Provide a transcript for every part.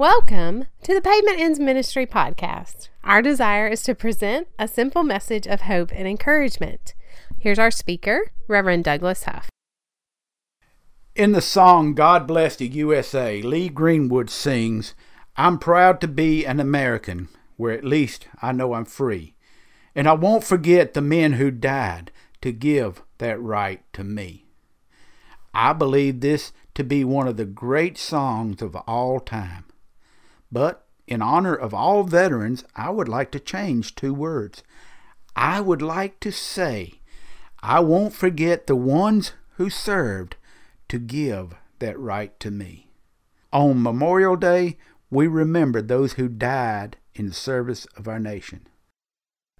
Welcome to the Pavement Ends Ministry podcast. Our desire is to present a simple message of hope and encouragement. Here's our speaker, Reverend Douglas Huff. In the song God Bless the USA, Lee Greenwood sings, I'm proud to be an American, where at least I know I'm free. And I won't forget the men who died to give that right to me. I believe this to be one of the great songs of all time. But in honor of all veterans, I would like to change two words. I would like to say, I won't forget the ones who served to give that right to me. On Memorial Day, we remember those who died in the service of our nation.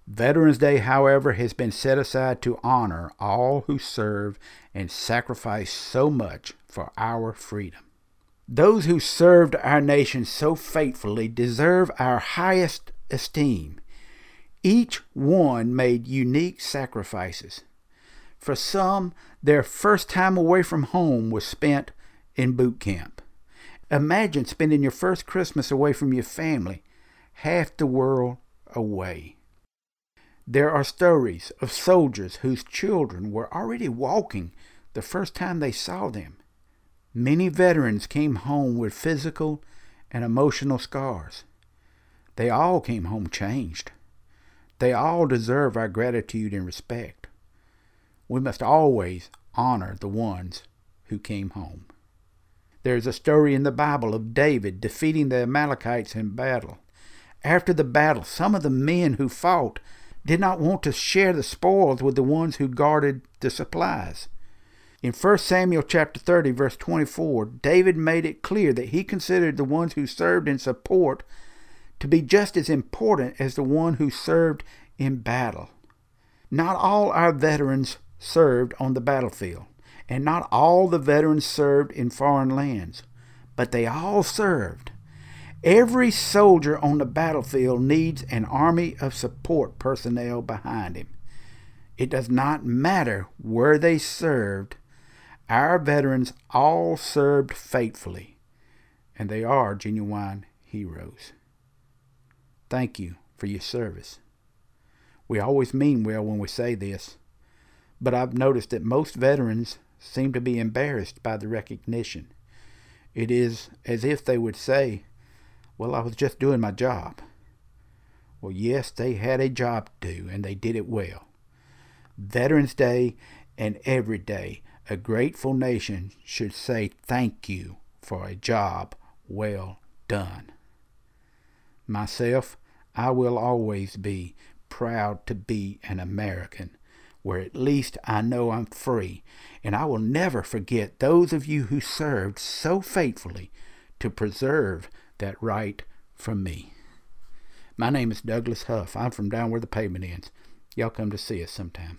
Veterans Day, however, has been set aside to honor all who serve and sacrifice so much for our freedom. Those who served our nation so faithfully deserve our highest esteem. Each one made unique sacrifices. For some, their first time away from home was spent in boot camp. Imagine spending your first Christmas away from your family, half the world away. There are stories of soldiers whose children were already walking the first time they saw them. Many veterans came home with physical and emotional scars. They all came home changed. They all deserve our gratitude and respect. We must always honor the ones who came home. There is a story in the Bible of David defeating the Amalekites in battle. After the battle, some of the men who fought did not want to share the spoils with the ones who guarded the supplies. In 1 Samuel chapter 30 verse 24, David made it clear that he considered the ones who served in support to be just as important as the one who served in battle. Not all our veterans served on the battlefield, and not all the veterans served in foreign lands, but they all served. Every soldier on the battlefield needs an army of support personnel behind him. It does not matter where they served our veterans all served faithfully, and they are genuine heroes. Thank you for your service. We always mean well when we say this, but I've noticed that most veterans seem to be embarrassed by the recognition. It is as if they would say, Well, I was just doing my job. Well, yes, they had a job to do, and they did it well. Veterans Day and every day a grateful nation should say thank you for a job well done. Myself, I will always be proud to be an American, where at least I know I'm free, and I will never forget those of you who served so faithfully to preserve that right from me. My name is Douglas Huff. I'm from down where the pavement ends. Y'all come to see us sometime.